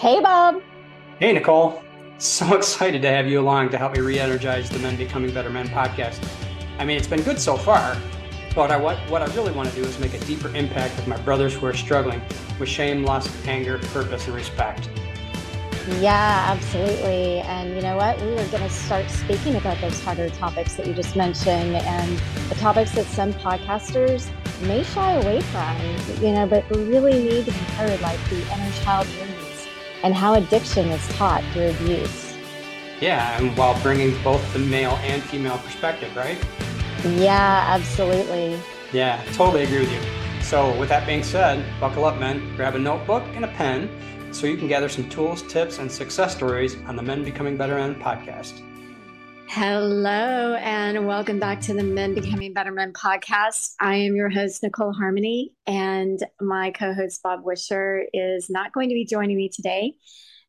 Hey, Bob. Hey, Nicole. So excited to have you along to help me re energize the Men Becoming Better Men podcast. I mean, it's been good so far, but I, what, what I really want to do is make a deeper impact with my brothers who are struggling with shame, loss, anger, purpose, and respect. Yeah, absolutely. And you know what? We were going to start speaking about those harder topics that you just mentioned and the topics that some podcasters may shy away from, you know, but really need to be heard, like the inner child and how addiction is taught through abuse. Yeah, and while bringing both the male and female perspective, right? Yeah, absolutely. Yeah, totally agree with you. So, with that being said, buckle up, men, grab a notebook and a pen so you can gather some tools, tips, and success stories on the Men Becoming Better Men podcast. Hello, and welcome back to the Men Becoming Better Men podcast. I am your host, Nicole Harmony, and my co host, Bob Wisher, is not going to be joining me today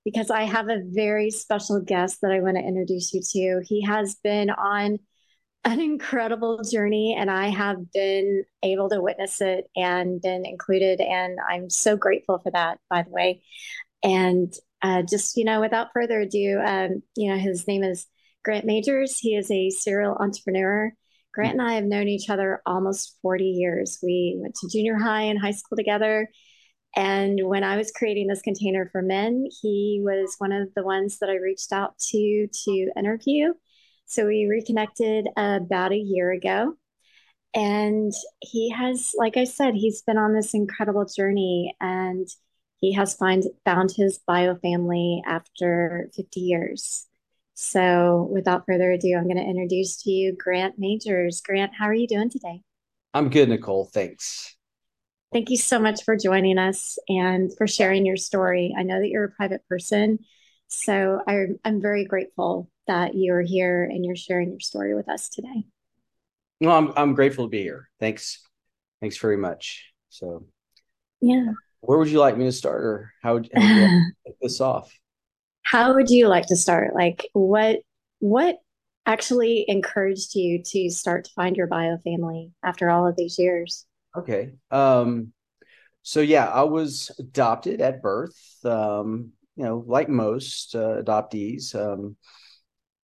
because I have a very special guest that I want to introduce you to. He has been on an incredible journey, and I have been able to witness it and been included. And I'm so grateful for that, by the way. And uh, just, you know, without further ado, um, you know, his name is Grant Magers. He is a serial entrepreneur. Grant and I have known each other almost 40 years. We went to junior high and high school together. And when I was creating this container for men, he was one of the ones that I reached out to to interview. So we reconnected about a year ago. And he has, like I said, he's been on this incredible journey and he has find, found his bio family after 50 years. So without further ado, I'm going to introduce to you Grant Magers. Grant, how are you doing today? I'm good, Nicole. Thanks. Thank you so much for joining us and for sharing your story. I know that you're a private person, so I'm, I'm very grateful that you're here and you're sharing your story with us today. No, I'm I'm grateful to be here. Thanks, thanks very much. So, yeah, where would you like me to start, or how would, how would you like this off? How would you like to start? Like, what what actually encouraged you to start to find your bio family after all of these years? Okay. Um, so yeah, I was adopted at birth. Um, you know, like most uh, adoptees, um,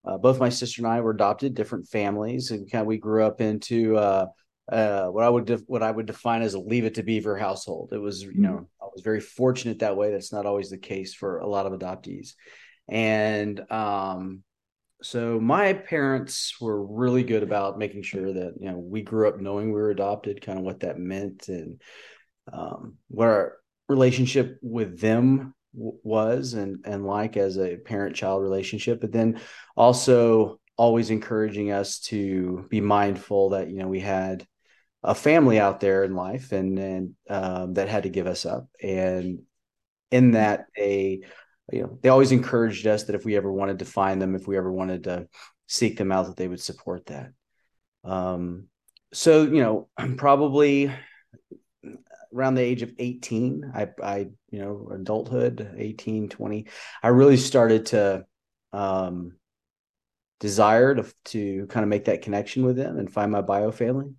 uh, both my sister and I were adopted, different families, and kind of we grew up into uh, uh, what I would def- what I would define as a Leave It to Beaver household. It was, you mm-hmm. know, was very fortunate that way. That's not always the case for a lot of adoptees, and um, so my parents were really good about making sure that you know we grew up knowing we were adopted, kind of what that meant, and um, what our relationship with them was and and like as a parent child relationship but then also always encouraging us to be mindful that you know we had a family out there in life and and um, that had to give us up. And in that a you know they always encouraged us that if we ever wanted to find them if we ever wanted to seek them out that they would support that. Um so you know probably around the age of 18 i i you know adulthood 18 20 i really started to um desire to to kind of make that connection with them and find my bio family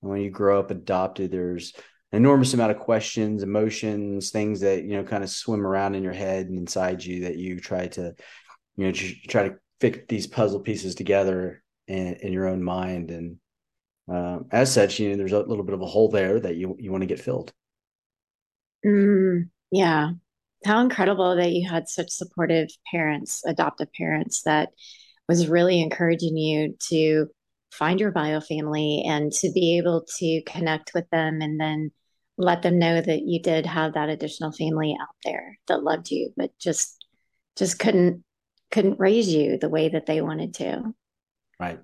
when you grow up adopted there's an enormous amount of questions emotions things that you know kind of swim around in your head and inside you that you try to you know try to fit these puzzle pieces together in, in your own mind and uh, as such, you know, there's a little bit of a hole there that you you want to get filled. Mm, yeah, how incredible that you had such supportive parents, adoptive parents that was really encouraging you to find your bio family and to be able to connect with them and then let them know that you did have that additional family out there that loved you but just just couldn't couldn't raise you the way that they wanted to right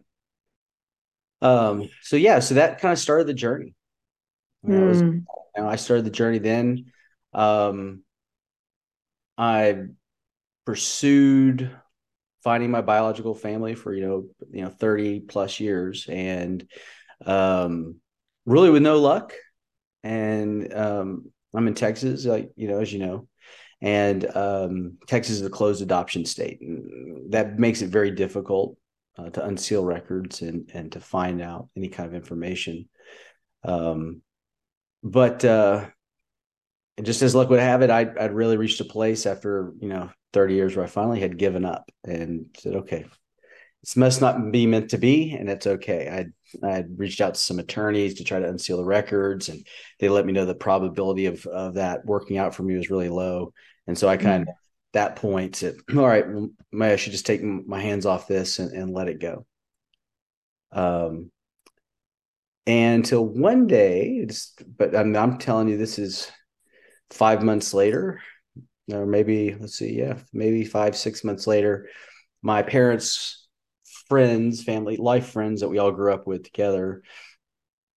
um, so yeah, so that kind of started the journey. Mm. Was, you know, I started the journey then. Um, I pursued finding my biological family for you know you know 30 plus years. And um really with no luck. And um i'm in texas like you know as you know. And um texas is a closed adoption state. And that makes it very difficult uh, to unseal records and and to find out any kind of information. Um, but uh, and just as luck would have it, I'd, I'd really reached a place after, you know, 30 years where I finally had given up and said, okay, this must not be meant to be. And it's okay. I'd, I'd reached out to some attorneys to try to unseal the records and they let me know the probability of, of that working out for me was really low. And so I kind mm-hmm. of, that point said, all right, well, maybe I should just take my hands off this and, and let it go. Um, and until one day, but I'm, I'm telling you, this is five months later, or maybe let's see, yeah, maybe five, six months later, my parents' friends, family, life friends that we all grew up with together,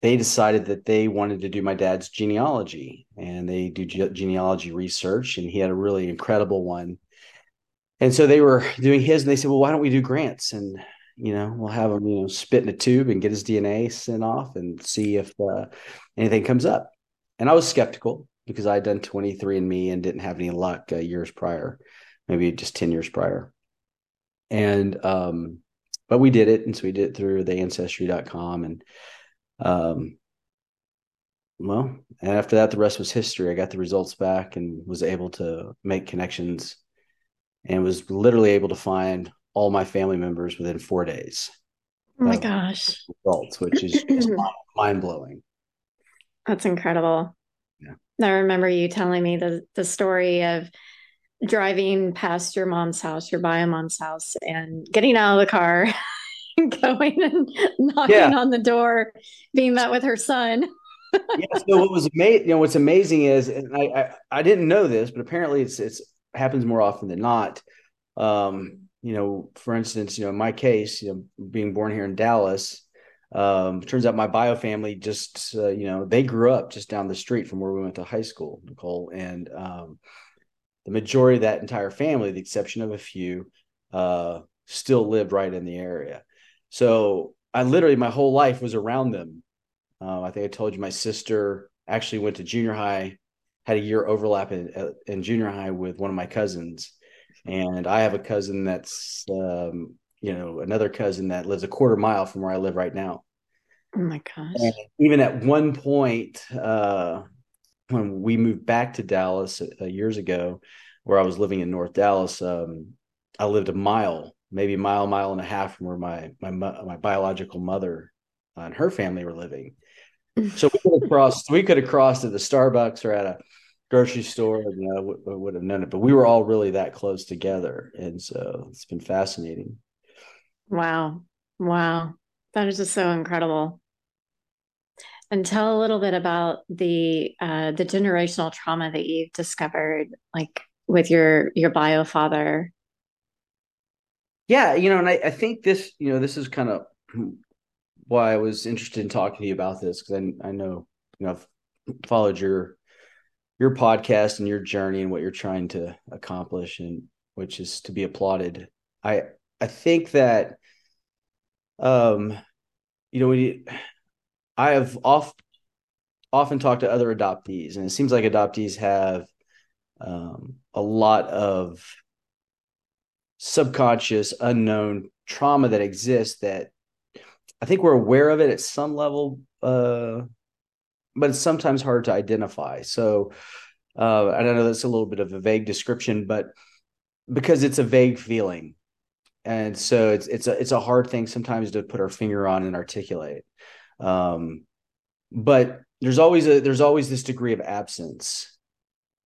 they decided that they wanted to do my dad's genealogy and they do ge- genealogy research, and he had a really incredible one. And so they were doing his, and they said, "Well, why don't we do grants?" And you know, we'll have him, you know, spit in a tube and get his DNA sent off and see if uh, anything comes up. And I was skeptical because I had done 23andMe and didn't have any luck uh, years prior, maybe just 10 years prior. And, um, but we did it. And so we did it through the ancestry.com. And, um, well, and after that, the rest was history. I got the results back and was able to make connections and was literally able to find all my family members within four days. Oh my gosh. Results, which is mind blowing. That's incredible. I remember you telling me the the story of driving past your mom's house, your bio mom's house, and getting out of the car, and going and knocking yeah. on the door, being met with her son. yeah. So what was amazing, you know, what's amazing is, and I, I, I didn't know this, but apparently it's it's happens more often than not. Um, you know, for instance, you know, in my case, you know, being born here in Dallas, um, turns out my bio family just, uh, you know, they grew up just down the street from where we went to high school, Nicole. And um, the majority of that entire family, the exception of a few, uh, still lived right in the area. So I literally, my whole life was around them. Uh, I think I told you my sister actually went to junior high, had a year overlap in, uh, in junior high with one of my cousins. And I have a cousin that's um, you know another cousin that lives a quarter mile from where I live right now. Oh my gosh! And even at one point, uh, when we moved back to Dallas uh, years ago, where I was living in North Dallas, um, I lived a mile, maybe a mile, mile and a half from where my my my biological mother and her family were living. So we could have crossed. We could have crossed at the Starbucks or at a grocery store. You know, would, would have known it. But we were all really that close together, and so it's been fascinating. Wow. Wow. That is just so incredible. And tell a little bit about the uh, the generational trauma that you've discovered, like with your your bio father. Yeah, you know, and I, I think this, you know, this is kind of why I was interested in talking to you about this because I, I know, you know, I've followed your your podcast and your journey and what you're trying to accomplish, and which is to be applauded. I I think that um you know we I have oft often talked to other adoptees and it seems like adoptees have um, a lot of subconscious unknown trauma that exists that I think we're aware of it at some level uh, but it's sometimes hard to identify. So uh, I don't know that's a little bit of a vague description but because it's a vague feeling and so it's it's a it's a hard thing sometimes to put our finger on and articulate. Um, but there's always a there's always this degree of absence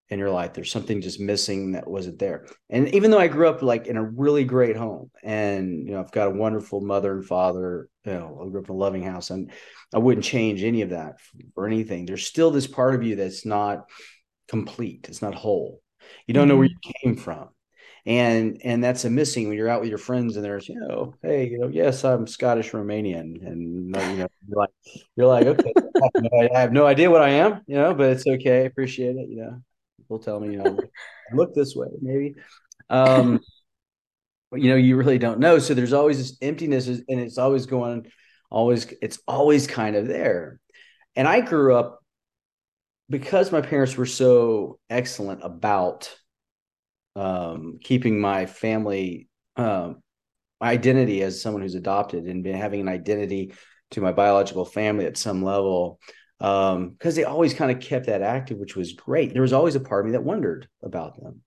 in your life. There's something just missing that wasn't there. And even though i grew up like in a really great home and you know i've got a wonderful mother and father you know i grew up in a loving house and i wouldn't change any of that for anything. There's still this part of you that's not complete. It's not whole. You don't know where mm-hmm. you came from and and that's a missing when you're out with your friends and there's you know hey you know yes i'm scottish romanian. And you know you're like you're like okay I have no idea what i am you know but it's okay appreciate it you know. People tell me you know look this way maybe. Um you know you really don't know. So there's always this emptiness and it's always going always it's always kind of there. And i grew up because my parents were so excellent about um, keeping my family um, identity as someone who's adopted and been having an identity to my biological family at some level. um because they always kind of kept that active which was great there was always a part of me that wondered about them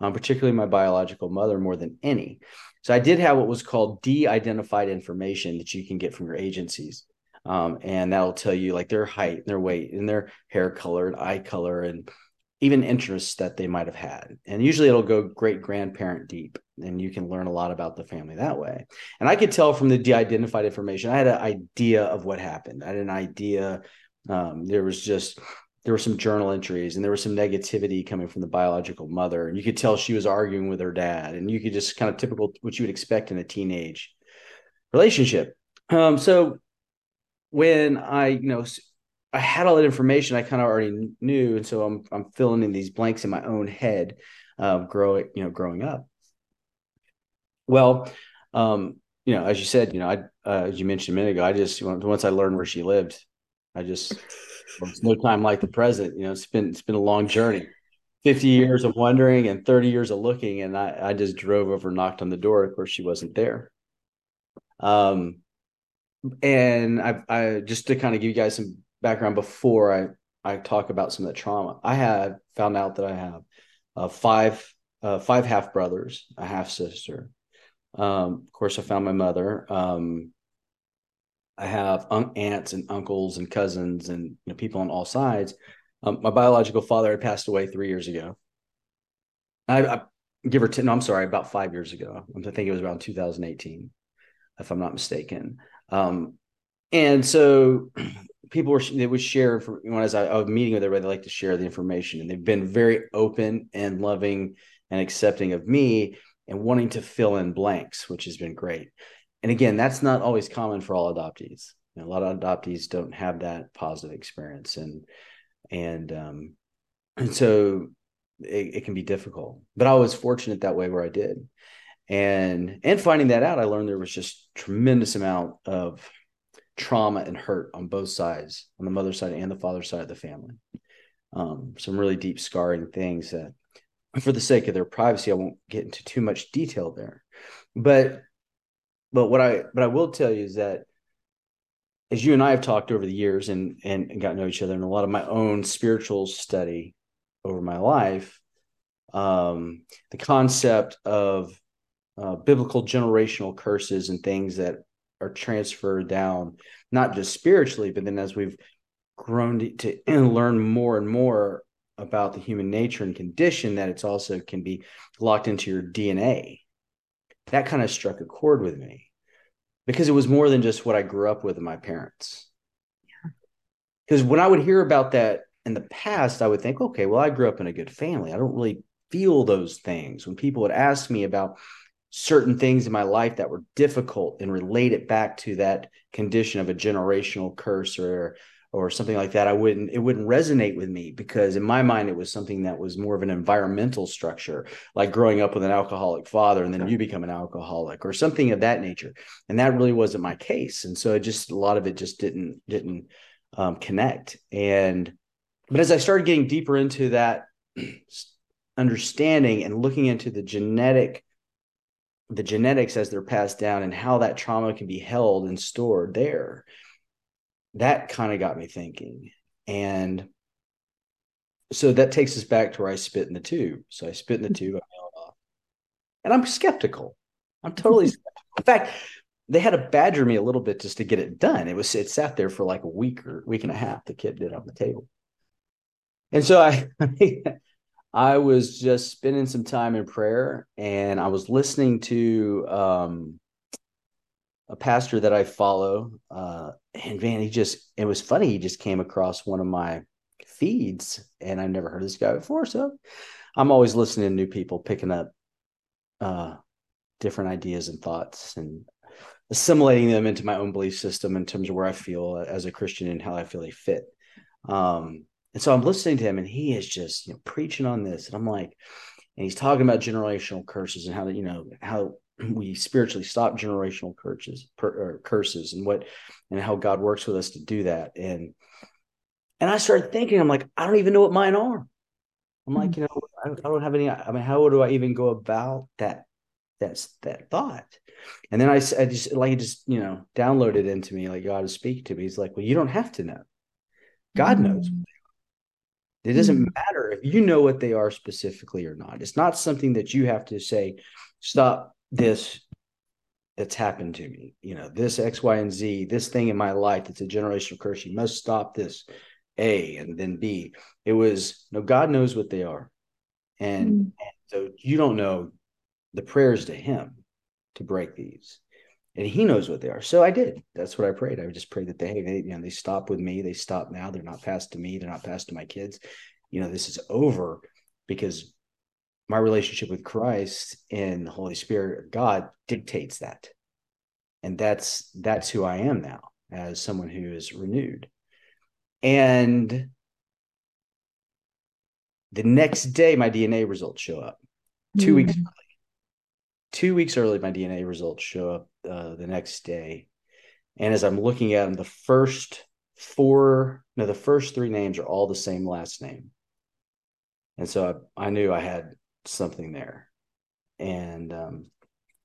um, particularly my biological mother more than any so i did have what was called de-identified information that you can get from your agencies um, and that'll tell you like their height and their weight and their hair color and eye color and even interests that they might have had. And usually it'll go great grandparent deep, and you can learn a lot about the family that way. And I could tell from the de identified information, I had an idea of what happened. I had an idea. Um, there was just, there were some journal entries and there was some negativity coming from the biological mother. And you could tell she was arguing with her dad. And you could just kind of typical what you would expect in a teenage relationship. Um, so when I, you know, I had all that information I kind of already knew, and so I'm I'm filling in these blanks in my own head, uh, growing you know growing up. Well, um, you know, as you said, you know, I uh, as you mentioned a minute ago, I just once I learned where she lived, I just it's no time like the present. You know, it's been it's been a long journey, fifty years of wondering and thirty years of looking, and I I just drove over, knocked on the door. Of course, she wasn't there. Um, and I I just to kind of give you guys some background before I I talk about some of the trauma. I had found out that I have uh, five uh, five half brothers, a half sister. Um, of course, I found my mother. Um, I have un- aunts and uncles and cousins and you know, people on all sides. Um, my biological father had passed away three years ago. I, I give or take. No, I'm sorry, about five years ago. I think it was around 2018, if I'm not mistaken. Um, and so people were they would share for when I, I was meeting with everybody, they like to share the information, and they've been very open and loving and accepting of me and wanting to fill in blanks, which has been great. And again, that's not always common for all adoptees. You know, a lot of adoptees don't have that positive experience, and and um, and so it, it can be difficult. But I was fortunate that way where I did, and and finding that out, I learned there was just tremendous amount of trauma and hurt on both sides, on the mother side and the father side of the family. Um, some really deep scarring things that, for the sake of their privacy, I won't get into too much detail there. But, but what I, but I will tell you is that as you and I have talked over the years and, and, and got to know each other and a lot of my own spiritual study over my life, um, the concept of uh, biblical generational curses and things that are transferred down, not just spiritually, but then as we've grown to, to learn more and more about the human nature and condition, that it's also can be locked into your DNA. That kind of struck a chord with me because it was more than just what I grew up with in my parents. Because when I would hear about that in the past, I would think, okay, well, I grew up in a good family. I don't really feel those things. When people would ask me about certain things in my life that were difficult and relate it back to that condition of a generational curse or or something like that i wouldn't it wouldn't resonate with me because in my mind it was something that was more of an environmental structure like growing up with an alcoholic father and then you become an alcoholic or something of that nature. And that really wasn't my case. And so it just a lot of it just didn't didn't um, connect. And but as i started getting deeper into that understanding and looking into the genetic the genetics as they're passed down and how that trauma can be held and stored there. That kind of got me thinking. And so that takes us back to where i spit in the tube. So i spit in the tube i mail it off. And i'm skeptical. I'm totally skeptical. in fact they had to badger me a little bit just to get it done. It was it sat there for like a week or week and a half the kid did on the table. And so i I was just spending some time in prayer and I was listening to um, a pastor that I follow. Uh, and man, he just, it was funny. He just came across one of my feeds and I've never heard this guy before. So I'm always listening to new people, picking up uh, different ideas and thoughts and assimilating them into my own belief system in terms of where I feel as a Christian and how I feel they fit. Um, and so I'm listening to him and he is just you know, preaching on this. And I'm like, and he's talking about generational curses and how that, you know, how we spiritually stop generational curses, per, curses and what, and how God works with us to do that. And, and I started thinking, I'm like, I don't even know what mine are. I'm like, hmm. you know, I, I don't have any, I mean, how do I even go about that, that's that thought? And then I, I just like, it just, you know, downloaded into me, like God is speaking to me. He's like, well, you don't have to know God mm-hmm. knows. It doesn't mm-hmm. matter if you know what they are specifically or not. It's not something that you have to say, stop this that's happened to me. You know, this X, Y, and Z, this thing in my life that's a generational curse. You must stop this. A and then B. It was no, God knows what they are. And, mm-hmm. and so you don't know the prayers to him to break these. And he knows what they are. So I did. That's what I prayed. I just prayed that they, they, you know, they stop with me. They stop now. They're not passed to me. They're not passed to my kids. You know, this is over because my relationship with Christ and the Holy Spirit of God dictates that. And that's that's who I am now as someone who is renewed. And the next day my DNA results show up. 2 mm-hmm. weeks early. Two weeks early, my DNA results show up uh, the next day. And as I'm looking at them, the first four, no, the first three names are all the same last name. And so I, I knew I had something there. And um,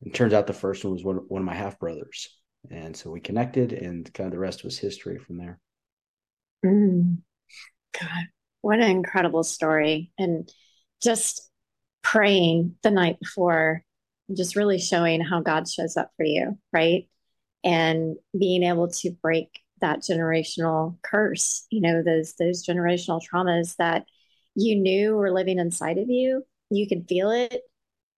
it turns out the first one was one, one of my half brothers. And so we connected, and kind of the rest was history from there. Mm. God, what an incredible story. And just praying the night before, just really showing how God shows up for you, right? And being able to break that generational curse, you know, those those generational traumas that you knew were living inside of you. You could feel it,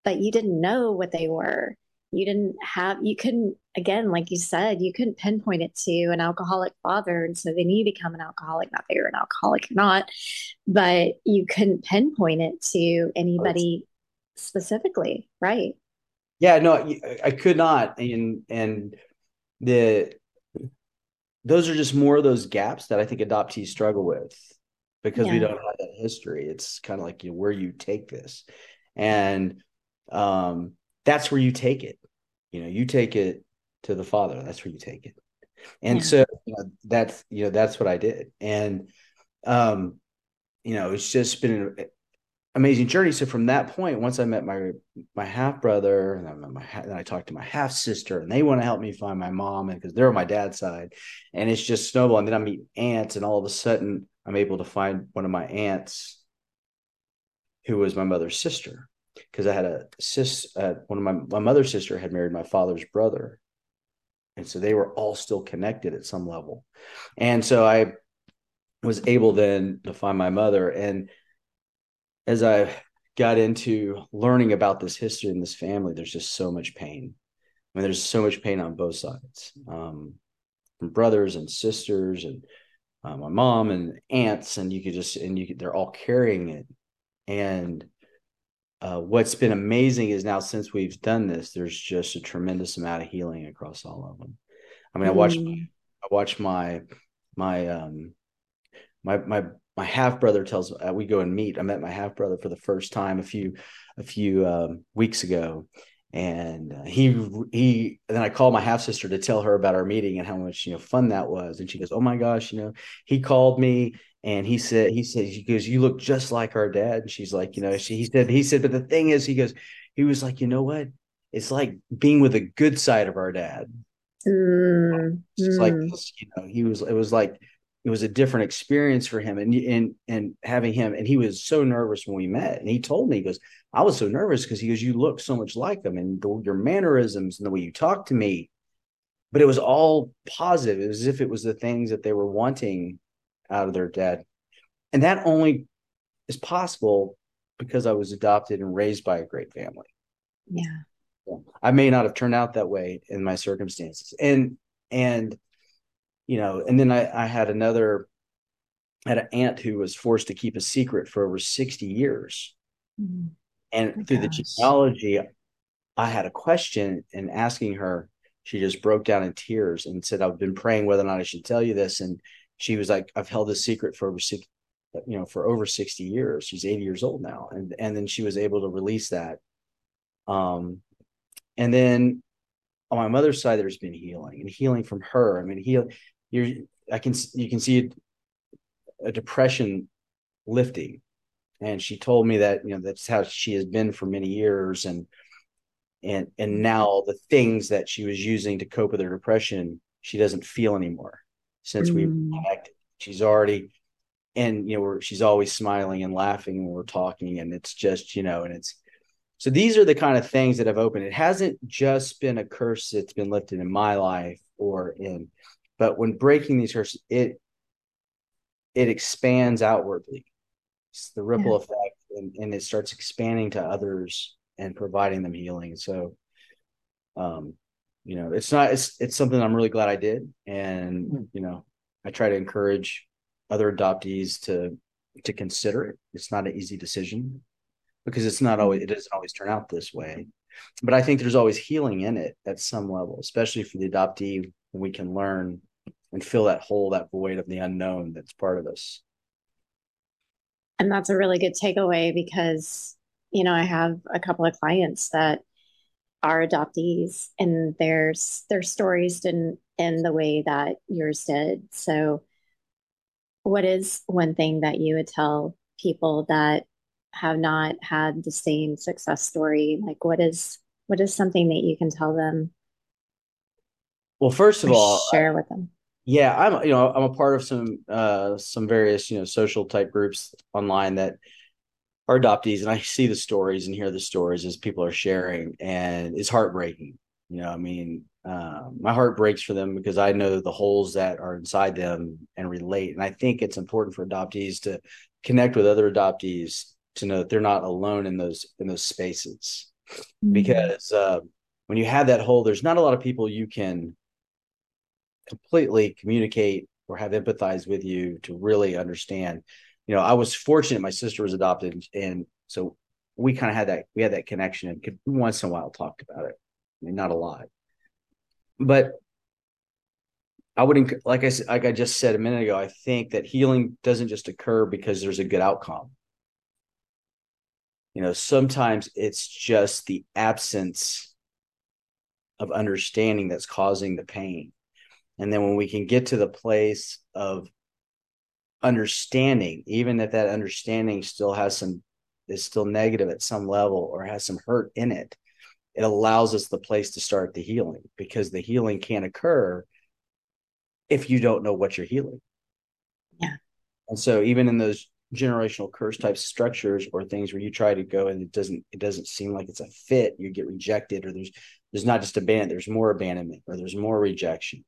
but you didn't know what they were you didn't have you couldn't again like you said you couldn't pinpoint it to an alcoholic father and so then you become an alcoholic not that you're an alcoholic or not but you couldn't pinpoint it to anybody specifically right yeah no i could not and and the those are just more of those gaps that i think adoptees struggle with because yeah. we don't have that history it's kind of like you know, where you take this and um that's where you take it. You know, you take it to the Father. That's where you take it. And yeah. so you know, that's you know that's what I did. And um, you know, it's just been amazing journey. So from that point, once I met my my half brother, and met my then I talked to my half sister, and they want to help me find my mom, and because they're on my dad's side, and it's just snowball. And then I meet aunts, and all of a sudden, I'm able to find one of my aunts, who was my mother's sister, because I had a sis, uh, one of my my mother's sister had married my father's brother, and so they were all still connected at some level, and so I was able then to find my mother, and as I got into learning about this history and this family, there's just so much pain. I mean, there's so much pain on both sides, um, from brothers and sisters, and uh, my mom and aunts, and you could just and you could, they're all carrying it, and uh, what's been amazing is now since we've done this, there's just a tremendous amount of healing across all of them. I mean, I watched, mm. I watched my, my, um, my, my, my half brother tells uh, we go and meet. I met my half brother for the first time a few, a few um, weeks ago, and uh, he he. then I called my half sister to tell her about our meeting and how much you know fun that was, and she goes, "Oh my gosh, you know, he called me and he said he said he goes you look just like our dad and she's like you know she, he said he said but the thing is he goes he was like you know what it's like being with a good side of our dad mm, it's mm. like this, you know he was it was like it was a different experience for him and and and having him and he was so nervous when we met and he told me he goes i was so nervous because he goes you look so much like him and the, your mannerisms and the way you talk to me but it was all positive it was as if it was the things that they were wanting out of their dad. And that only is possible because I was adopted and raised by a great family. Yeah. I may not have turned out that way in my circumstances. And and you know, and then I, I had another I had an aunt who was forced to keep a secret for over 60 years. Mm-hmm. And oh through gosh. the genealogy, I had a question and asking her, she just broke down in tears and said, I've been praying whether or not I should tell you this. And she was like, I've held this secret for over six, you know, for over 60 years. She's 80 years old now. And and then she was able to release that. Um, and then on my mother's side, there's been healing and healing from her. I mean, heal you're I can you can see a, depression lifting. And she told me that, you know, that's how she has been for many years. And and and now the things that she was using to cope with her depression, she doesn't feel anymore since mm. we connected. She's already and you know we're, she's always smiling and laughing when we're talking and it's just you know and it's so these are the kind of things that have opened it hasn't just been a curse that's been lifted in my life or in but when breaking these curses it it expands outwardly it's the ripple yeah. effect and, and it starts expanding to others and providing them healing so um you know it's not it's it's something i'm really glad i did and hmm. you know i try to encourage other adoptees to to consider it. It's not an easy decision because it's not always it doesn't always turn out this way. But I think there's always healing in it at some level, especially for the adoptee when we can learn and fill that hole, that void of the unknown that's part of us. And that's a really good takeaway because, you know, I have a couple of clients that are adoptees and their their stories didn't end the way that yours did. So what is one thing that you would tell people that have not had the same success story? Like what is what is something that you can tell them? Well, first of all, share with them. Yeah, I'm you know, I'm a part of some uh some various, you know, social type groups online that are adoptees and I see the stories and hear the stories as people are sharing and it's heartbreaking. You know, I mean, uh, my heart breaks for them because I know the holes that are inside them and relate. And I think it's important for adoptees to connect with other adoptees to know that they're not alone in those in those spaces. Mm-hmm. Because uh, when you have that hole, there's not a lot of people you can completely communicate or have empathize with you to really understand. You know, I was fortunate; my sister was adopted, and so we kind of had that we had that connection and could once in a while talk about it. I mean, not a lot but I wouldn't like I like I just said a minute ago. I think that healing doesn't just occur because there's a good outcome. You know, sometimes it's just the absence of understanding that's causing the pain. And then when we can get to the place of understanding, even if that understanding still has some is still negative at some level or has some hurt in it, it allows us the place to start the healing because the healing can't occur if you don't know what you're healing. Yeah. And so even in those generational curse type structures or things where you try to go and it doesn't it doesn't seem like it's a fit, you get rejected or there's there's not just abandonment, there's more abandonment or there's more rejection.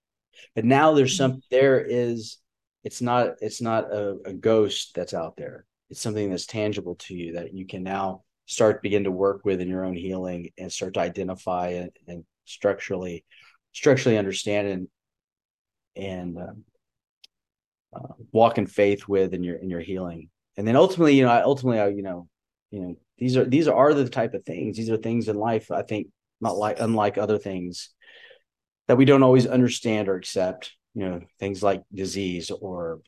But now there's some mm-hmm. there is it's not it's not a, a ghost that's out there. It's something that's tangible to you that you can now start begin to work with in your own healing and start to identify and, and structurally structurally understand and and um, uh, walk in faith with in your in your healing and then ultimately you know I, ultimately I, you know you know these are these are the type of things these are things in life i think not like unlike other things that we don't always understand or accept you know things like disease or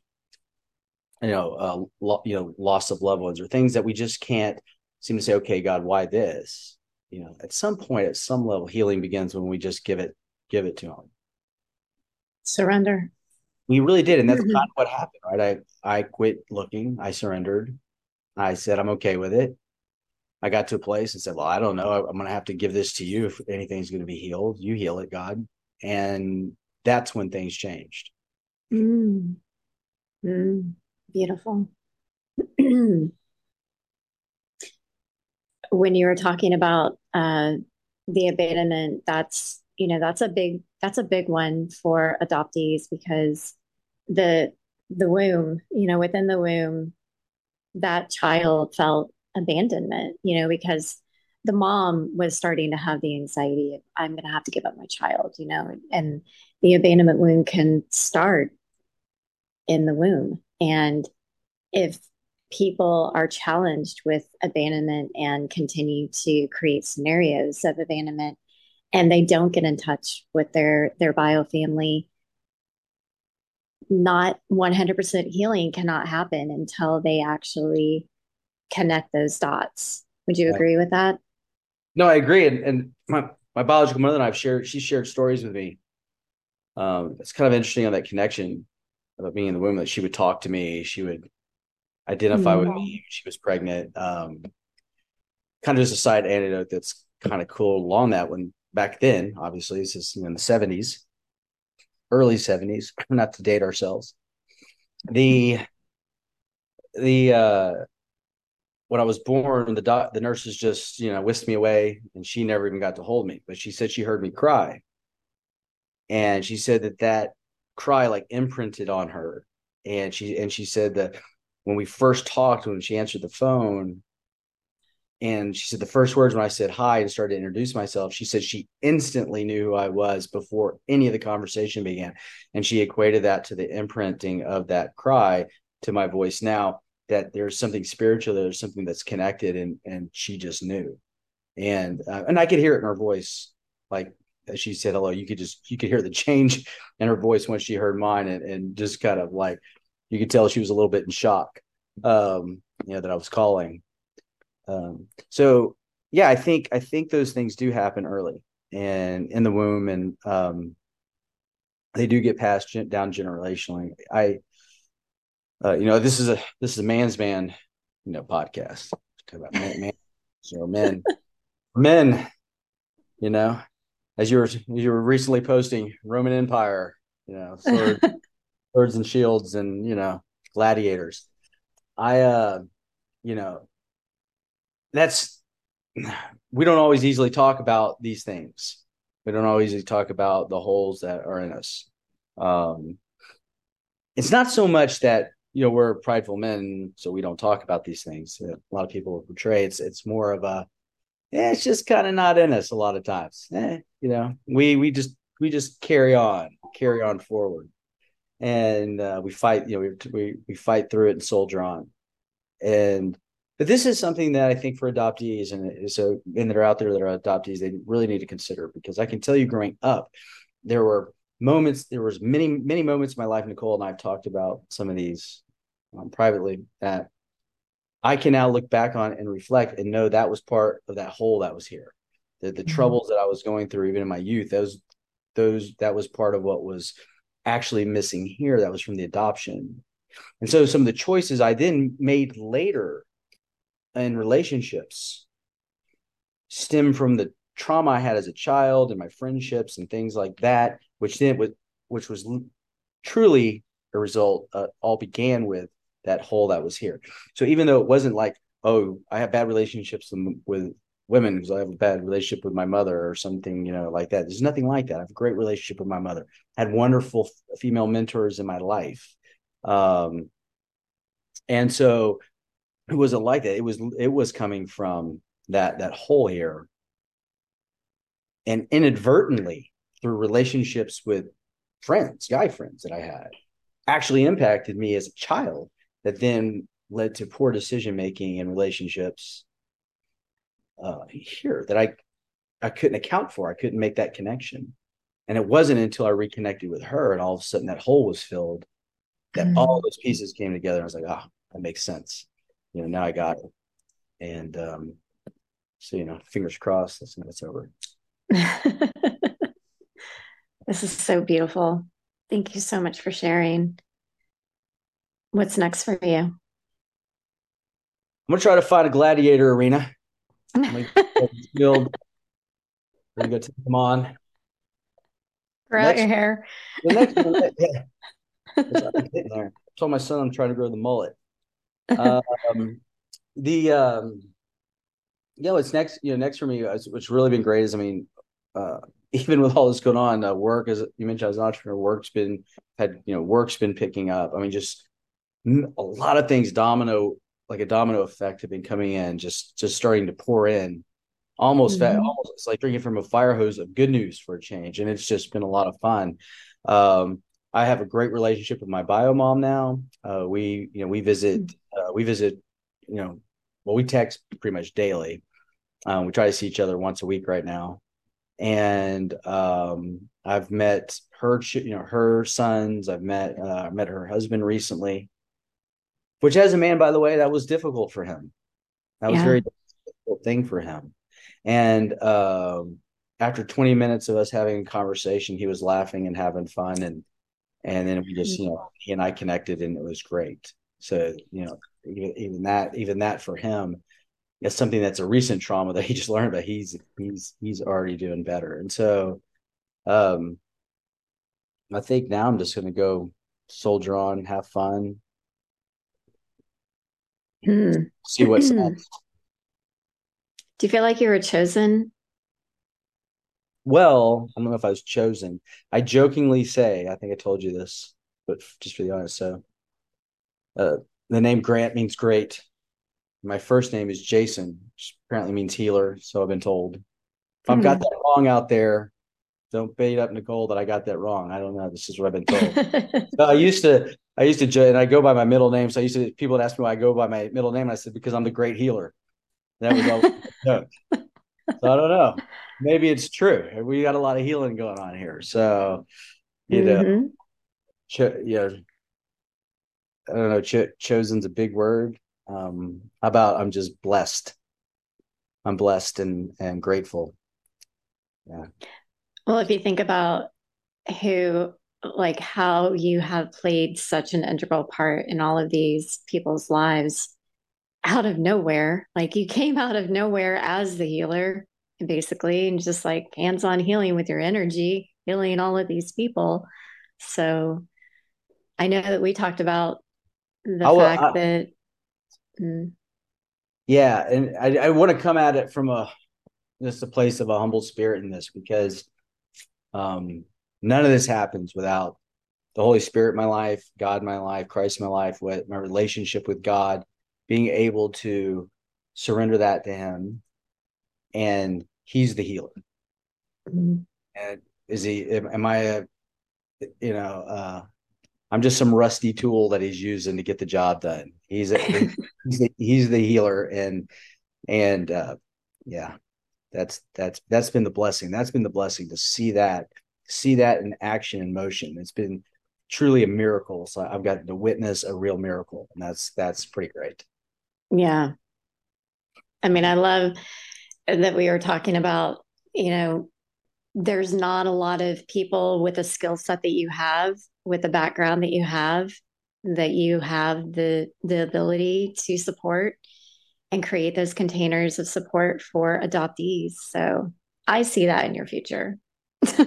you know uh, lo- you know loss of loved ones or things that we just can't seem to say, okay, God, why this? You know, at some point, at some level, healing begins when we just give it, give it to Him. Surrender. We really did, and that's mm-hmm. kind of what happened, right? I I quit looking. I surrendered. I said I'm okay with it. I got to a place and said, "Well, I don't know. I'm going to have to give this to you if anything's going to be healed. You heal it, God." And that's when things changed. Mm. Mm. Beautiful. when you were talking about uh, the abandonment, that's you know that's a big that's a big one for adoptees because the the womb, you know, within the womb, that child felt abandonment, you know, because the mom was starting to have the anxiety of, I'm going to have to give up my child, you know, and the abandonment wound can start in the womb. And if people are challenged with abandonment and continue to create scenarios of abandonment and they don't get in touch with their their bio family not 100% healing cannot happen until they actually connect those dots. Would you agree with that no i agree and, and my, my biological mother and i've shared she shared stories with me um, it's kind of interesting on that connection about being in the womb that she would talk to me she would identify with me. She was pregnant. Um, kind of just a side anecdote that's kind of cool along that one back then. Obviously, this is in the seventies, early seventies. Not to date ourselves. The the uh when I was born, the doc, the nurses just you know whisked me away, and she never even got to hold me. But she said she heard me cry, and she said that that cry like imprinted on her, and she and she said that when we first talked, when she answered the phone, and she said the first words when I said hi and started to introduce myself, she said she instantly knew who I was before any of the conversation began, and she equated that to the imprinting of that cry to my voice. Now that there's something spiritual there's something that's connected and and she just knew. And uh, and i could hear it in her voice like as she said hello you could just you could hear the change in her voice when she heard mine and, and just kind of like you could tell she was a little bit in shock um you know that i was calling. Um so yeah i think i think those things do happen early and in the womb and um they do get passed down generationally. I uh, you know, this is a this is a man's man, you know, podcast. Talk about man, man so men, men, you know, as you were you were recently posting Roman Empire, you know, sword, swords and shields and you know gladiators. I uh, you know, that's we don't always easily talk about these things. We don't always talk about the holes that are in us. Um, it's not so much that you know we're prideful men so we don't talk about these things a lot of people portray. It's it's more of a eh, it's just kind of not in us a lot of times. Eh, you know we we just we just carry on carry on forward. And uh, we fight you know we, we we fight through it and soldier on. And but this is something that i think for adoptees and so and that are out there that are adoptees they really need to consider because i can tell you growing up there were moments there was many many moments in my life nicole and i've talked about some of these um, privately that i can now look back on and reflect and know that was part of that hole that was here. The, the mm-hmm. troubles that i was going through even in my youth those those that was part of what was actually missing here that was from the adoption. And so some of the choices i then made later in relationships stem from the trauma I had as a child and my friendships and things like that, which then was which was truly a result. Uh, all began with that hole that was here. So even though it wasn't like, oh, I have bad relationships with women because I have a bad relationship with my mother or something, you know, like that. There's nothing like that. I have a great relationship with my mother. I had wonderful female mentors in my life. Um, and so it wasn't like that. It was it was coming from that that hole here and inadvertently through relationships with friends, guy friends that I had, actually impacted me as a child that then led to poor decision making in relationships uh, here that I I couldn't account for. I couldn't make that connection. And it wasn't until I reconnected with her and all of a sudden that hole was filled that mm-hmm. all those pieces came together. I was like, ah, oh, that makes sense. You know, now I got it. And um, so, you know, fingers crossed, that's when it's over. this is so beautiful. Thank you so much for sharing. What's next for you? I'm gonna try to find a gladiator arena. I'm gonna go take them on. Grow out your hair. The next one, yeah. I told my son I'm trying to grow the mullet. Um, the um, yeah, what's next? You know, next for me, what's really been great is, I mean, uh, even with all this going on, uh, work as you mentioned, as an entrepreneur, work's been had you know work's been picking up. I mean, just a lot of things domino like a domino effect have been coming in, just just starting to pour in. Almost, mm-hmm. almost it's like drinking from a fire hose of good news for a change, and it's just been a lot of fun. Um, I have a great relationship with my bio mom now. Uh, we, you know, we visit, mm-hmm. uh, we visit, you know, well, we text pretty much daily. Um, we try to see each other once a week right now and um, I've met her, you know, her sons. I've met uh, met her husband recently, which as a man, by the way, that was difficult for him. That was yeah. very difficult thing for him. And um, after 20 minutes of us having a conversation, he was laughing and having fun, and and then we just, you know, he and I connected, and it was great. So you know, even, even that, even that for him it's something that's a recent trauma that he just learned, but he's he's he's already doing better. And so um I think now I'm just gonna go soldier on, have fun, mm. see what's next. Do you feel like you were chosen? Well, I don't know if I was chosen. I jokingly say, I think I told you this, but just for the honest, so uh, the name Grant means great. My first name is Jason, which apparently means healer. So I've been told. If I've got hmm. that wrong out there, don't bait up Nicole that I got that wrong. I don't know. This is what I've been told. so I used to, I used to, and I go by my middle name. So I used to, people would ask me why I go by my middle name. And I said, because I'm the great healer. And that was all joke. So I don't know. Maybe it's true. We got a lot of healing going on here. So, you know, mm-hmm. cho- yeah, I don't know. Cho- chosen's a big word. Um, how about I'm just blessed. I'm blessed and and grateful. Yeah. Well, if you think about who, like, how you have played such an integral part in all of these people's lives out of nowhere, like you came out of nowhere as the healer, basically, and just like hands on healing with your energy, healing all of these people. So I know that we talked about the I, fact I, that. Mm. Yeah, and I, I want to come at it from a just a place of a humble spirit in this because um, none of this happens without the Holy Spirit in my life, God in my life, Christ in my life, with my relationship with God, being able to surrender that to Him, and He's the healer. Mm-hmm. And is He? Am, am I a, you know, uh, I'm just some rusty tool that He's using to get the job done. He's a, he's, the, he's the healer, and and uh, yeah, that's that's that's been the blessing. That's been the blessing to see that see that in action in motion. It's been truly a miracle. So i've got to witness a real miracle and that's that's pretty great. Yeah. I mean i love that we were talking about you know there's not a lot of people with a skill set that you have with the background that you have that you have the the ability to support and create those containers of support for adoptees. So I see that in your future.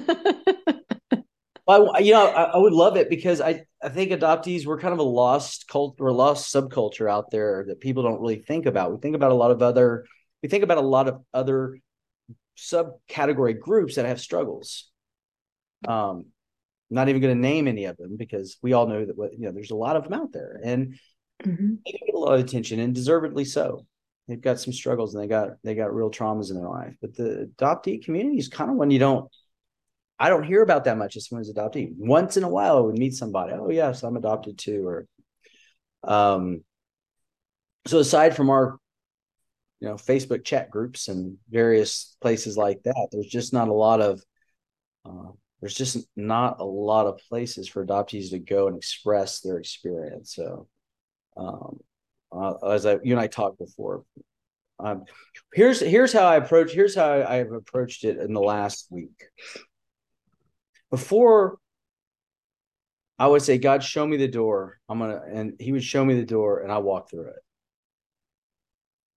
well, you know, I, I, would love it because I, I think adoptees were kind of a lost cult or lost subculture out there that people don't really think about. We think about a lot of other, we think about a lot of other subcategory groups that have struggles. Um, not even going to name any of them because we all know that what you know there's a lot of them out there, and mm-hmm. they get a lot of attention and deservedly so they've got some struggles and they got they got real traumas in their life. But the adoptee community is kind of one you don't I don't hear about that much as someone who's adoptee. Once in a while I would meet somebody, oh yes, I'm adopted too, or um so aside from our you know Facebook chat groups and various places like that, there's just not a lot of uh, there's just not a lot of places for adoptees to go and express their experience. So um, uh, as I, you and I talked before. Um, here's here's how I approach. Here's how I, I've approached it in the last week. Before, I would say, God, show me the door. I'm gonna, and He would show me the door, and I walk through it.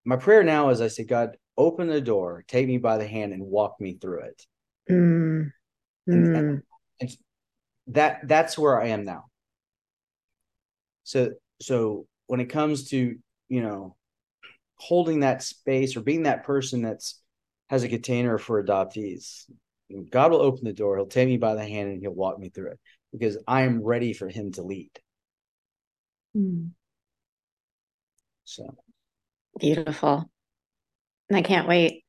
My prayer now is, I say, God, open the door, take me by the hand, and walk me through it. Mm. And, and, and that that's where I am now. So so when it comes to you know holding that space or being that person that's has a container for adoptees god will open the door he'll take me by the hand and he'll walk me through it because i am ready for him to lead mm. so beautiful. And i can't wait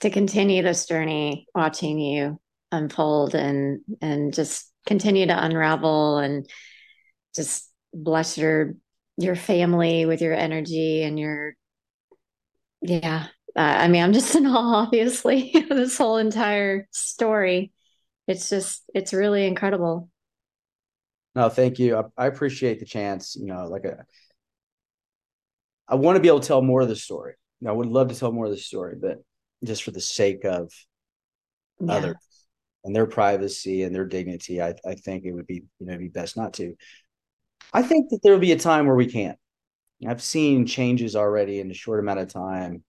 to continue this journey watching you unfold and and just continue to unravel and just bless your your family with your energy and your yeah uh, i mean i'm just in awe obviously this whole entire story. It's just it's really incredible. No thank you. I, I, appreciate the chance you know like a, I want to be able to tell more of the story i would love to tell more of the story but just for the sake of yeah. others and their privacy and their dignity I, I think it would be you know be best not to I think that there will be a time where we can't. I've seen changes already in a short amount of time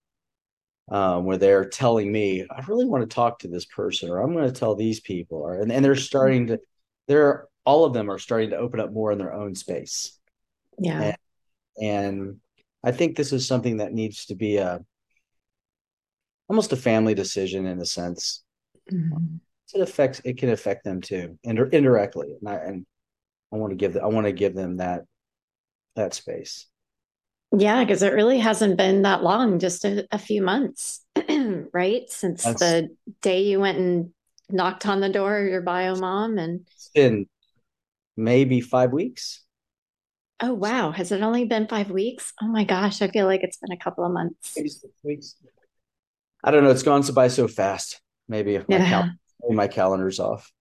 um, where they're telling me, I really want to talk to this person, or I'm going to tell these people, or and, and they're starting to, they're all of them are starting to open up more in their own space. Yeah. And, and I think this is something that needs to be a almost a family decision in a sense. Mm-hmm. It affects it can affect them too, ind- indirectly, and I and I want to give the, I want to give them that that space. Yeah, because it really hasn't been that long, just a, a few months, right? Since That's, the day you went and knocked on the door of your bio mom and it's been maybe five weeks. Oh wow. Has it only been five weeks? Oh my gosh. I feel like it's been a couple of months. Maybe six weeks. I don't know. It's gone so by so fast. Maybe my, yeah. cal- maybe my calendar's off.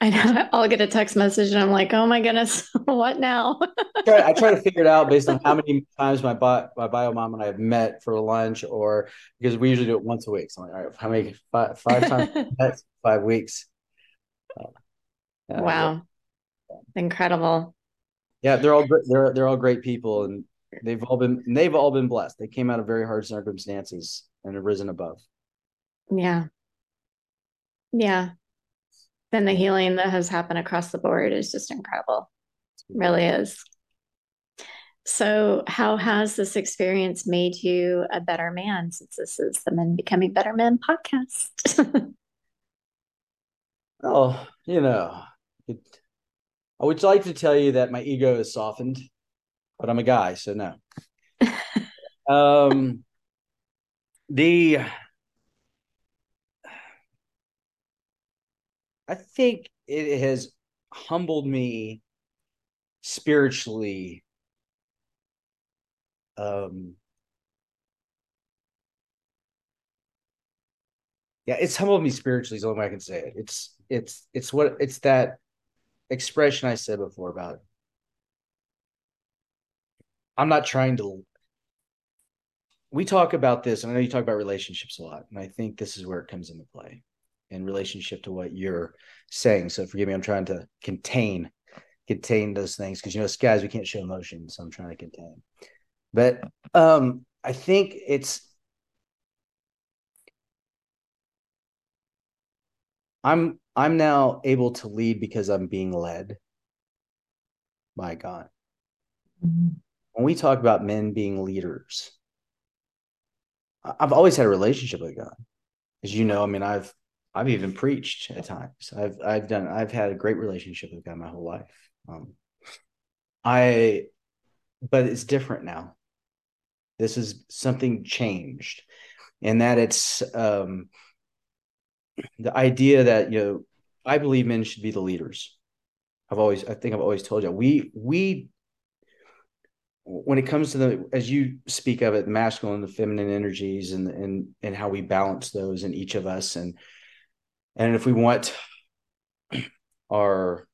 I know. I'll get a text message and I'm like, oh my goodness, what now? I, try, I try to figure it out based on how many times my bio, my bio mom and I have met for lunch, or because we usually do it once a week. So I'm like, all right, how many five, five times? five weeks. Uh, wow, incredible. Yeah, they're all they're they're all great people, and they've all been they've all been blessed. They came out of very hard circumstances and have risen above. Yeah, yeah. Then the healing that has happened across the board is just incredible. It really is. So, how has this experience made you a better man since this is the Men Becoming Better Men podcast? oh, you know, it, I would like to tell you that my ego is softened, but I'm a guy, so no. um, the I think it has humbled me spiritually um yeah it's humbled me spiritually is the only way i can say it it's it's it's what it's that expression i said before about it. i'm not trying to we talk about this and i know you talk about relationships a lot and i think this is where it comes into play in relationship to what you're saying so forgive me i'm trying to contain contain those things because you know guys we can't show emotion so i'm trying to contain but um i think it's i'm i'm now able to lead because i'm being led. By god. Mm-hmm. when we talk about men being leaders i've always had a relationship with god. As you know i mean i've i've even preached at times. I've i've done i've had a great relationship with god my whole life. Um, I, but it's different now. This is something changed, and that it's um, the idea that you know I believe men should be the leaders. I've always, I think I've always told you, we we when it comes to the as you speak of it, masculine the feminine energies and and and how we balance those in each of us and and if we want our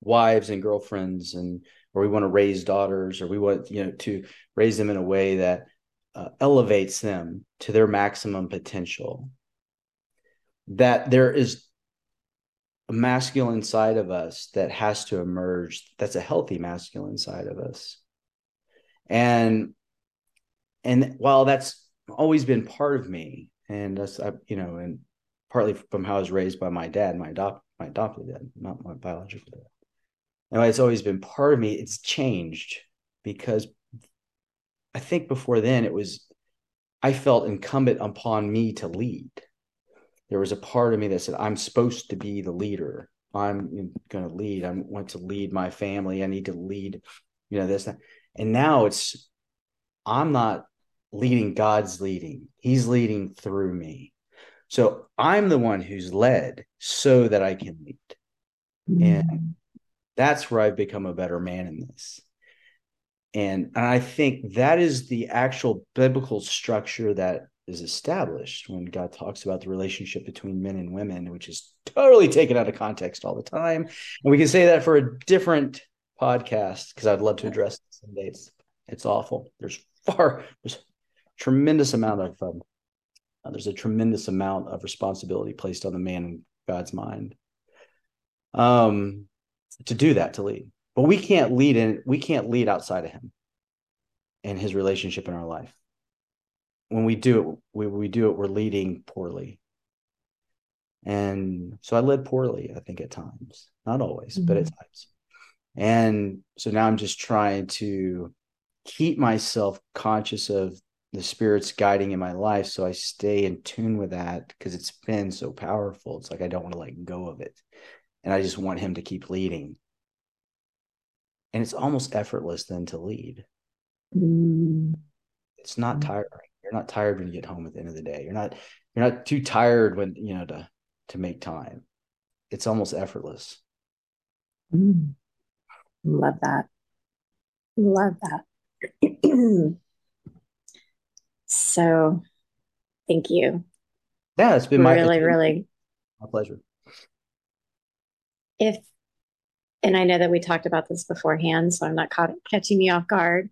wives and girlfriends and or we want to raise daughters or we want you know to raise them in a way that uh, elevates them to their maximum potential. That there is a masculine side of us that has to emerge that's a healthy masculine side of us. And and while that's always been part of me and that's you know and partly from how i was raised by my dad my adopt my adopted dad not my biological dad. And it's always been part of me. It's changed because I think before then it was I felt incumbent upon me to lead. There was a part of me that said, I'm supposed to be the leader. I'm going to lead. I want to lead my family. I need to lead, you know, this. That. And now it's, I'm not leading, God's leading. He's leading through me. So I'm the one who's led so that I can lead. Mm-hmm. And that's where I've become a better man in this. And, and I think that is the actual biblical structure that is established when God talks about the relationship between men and women, which is totally taken out of context all the time. And we can say that for a different podcast because I'd love to address some dates. It's awful. There's far there's tremendous amount of um, uh, there's a tremendous amount of responsibility placed on the man in God's mind. Um, to do that to lead. But we can't lead in we can't lead outside of him and his relationship in our life. When we do it, we, we do it, we're leading poorly. And so I led poorly, I think, at times. Not always, mm-hmm. but at mm-hmm. times. And so now I'm just trying to keep myself conscious of the spirit's guiding in my life so i stay in tune with that because it's been so powerful it's like i don't want to let go of it and i just want him to keep leading and it's almost effortless then to lead. Mm. it's not mm. tiring. You're not tired when you get home at the end of the day. You're not you're not too tired when you know to to make time. It's almost effortless. Mm. love that. Love that. So thank you. Yeah it's been my really really my pleasure. If and I know that we talked about this beforehand, so I'm not caught, catching you off guard.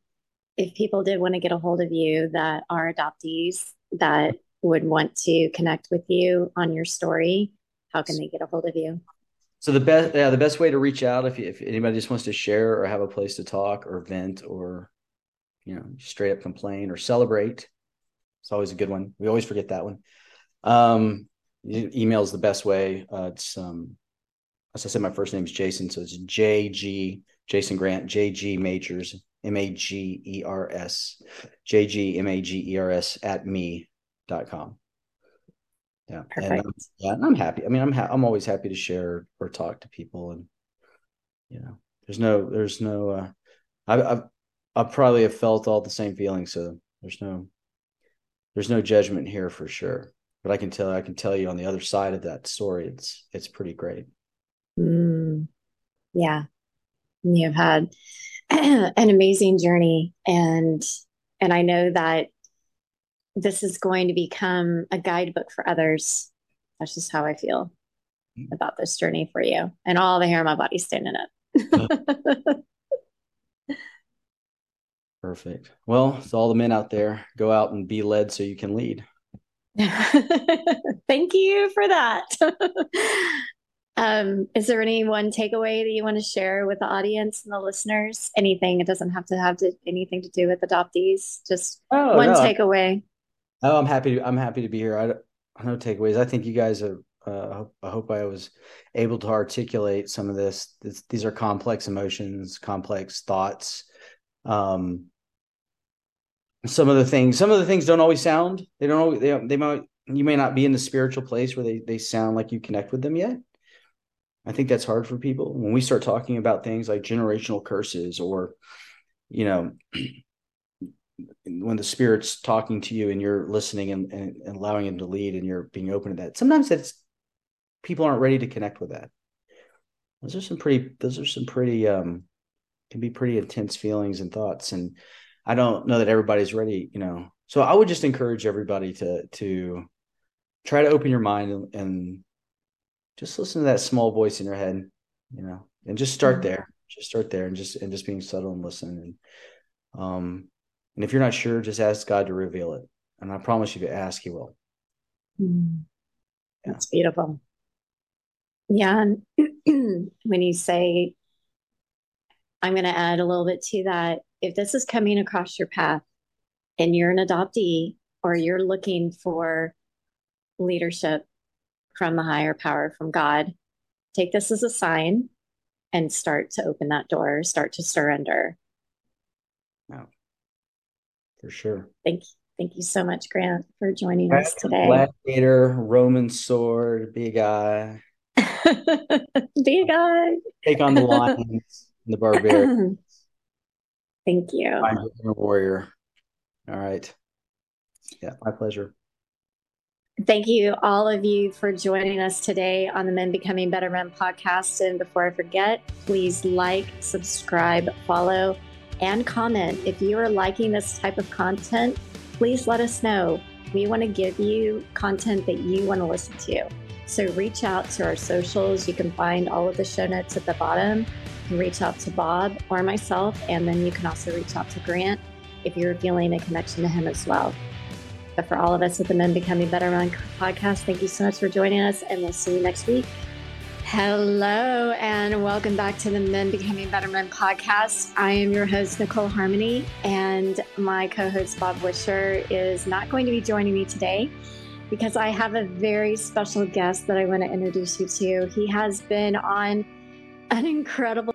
If people did want to get a hold of you that are adoptees that would want to connect with you on your story, how can they get a hold of you? So the best, yeah, the best way to reach out if if anybody just wants to share or have a place to talk or vent or, you know, straight up complain or celebrate, it's always a good one. We always forget that one. Um, email is the best way. Uh, it's um, as I said, my first name is Jason, so it's J G Jason Grant J G Majors, Magers M A G E R S J G M A G E R S at me dot com. Yeah, perfect. And, um, yeah, and I'm happy. I mean, I'm ha- I'm always happy to share or talk to people, and you know, there's no there's no uh, I've I've I probably have felt all the same feelings, so there's no there's no judgment here for sure. But I can tell I can tell you on the other side of that story, it's it's pretty great. Mm, yeah. You've had an amazing journey and and I know that this is going to become a guidebook for others. That's just how I feel mm. about this journey for you and all the hair on my body standing up. Perfect. Well, to all the men out there, go out and be led so you can lead. Thank you for that. Um, is there any one takeaway that you want to share with the audience and the listeners? Anything? It doesn't have to have to, anything to do with adoptees. Just oh, one no. takeaway. Oh, I'm happy. To, I'm happy to be here. I, no takeaways. I think you guys are. Uh, I hope I was able to articulate some of this. this these are complex emotions, complex thoughts. Um, some of the things, some of the things don't always sound. They don't always. They, they might. You may not be in the spiritual place where they they sound like you connect with them yet I think that's hard for people when we start talking about things like generational curses or, you know, when the spirit's talking to you and you're listening and, and, and, allowing him to lead and you're being open to that. Sometimes that's people aren't ready to connect with that. Those are some pretty, those are some pretty, um, can be pretty intense feelings and thoughts. And I don't know that everybody's ready, you know. So I would just encourage everybody to, to try to open your mind and, and just listen to that small voice in your head, you know, and just start mm-hmm. there. Just start there and just and just being subtle and listen. And um and if you're not sure, just ask God to reveal it. And I promise you if you ask, he will. Mm. Yeah. That's beautiful. Yeah. And when you say, I'm going to add a little bit to that. If this is coming across your path and you're an adoptee or you're looking for leadership from the higher power, from God. Take this as a sign and start to open that door, start to surrender. No, for sure. Thank you. Thank you so much, Grant, for joining us today. Gladiator, Roman sword, guy. be a guy. Take on the lions and the barbarians. Thank you. I'm a warrior. All right. Yeah, my pleasure. Thank you, all of you, for joining us today on the Men Becoming Better Men podcast. And before I forget, please like, subscribe, follow, and comment. If you are liking this type of content, please let us know. We want to give you content that you want to listen to. So reach out to our socials. You can find all of the show notes at the bottom. Reach out to Bob or myself, and then you can also reach out to Grant if you're feeling a connection to him as well. But for all of us at the Men Becoming Better Men podcast, thank you so much for joining us, and we'll see you next week. Hello, and welcome back to the Men Becoming Better Men podcast. I am your host, Nicole Harmony, and my co host, Bob Wisher, is not going to be joining me today because I have a very special guest that I want to introduce you to. He has been on an incredible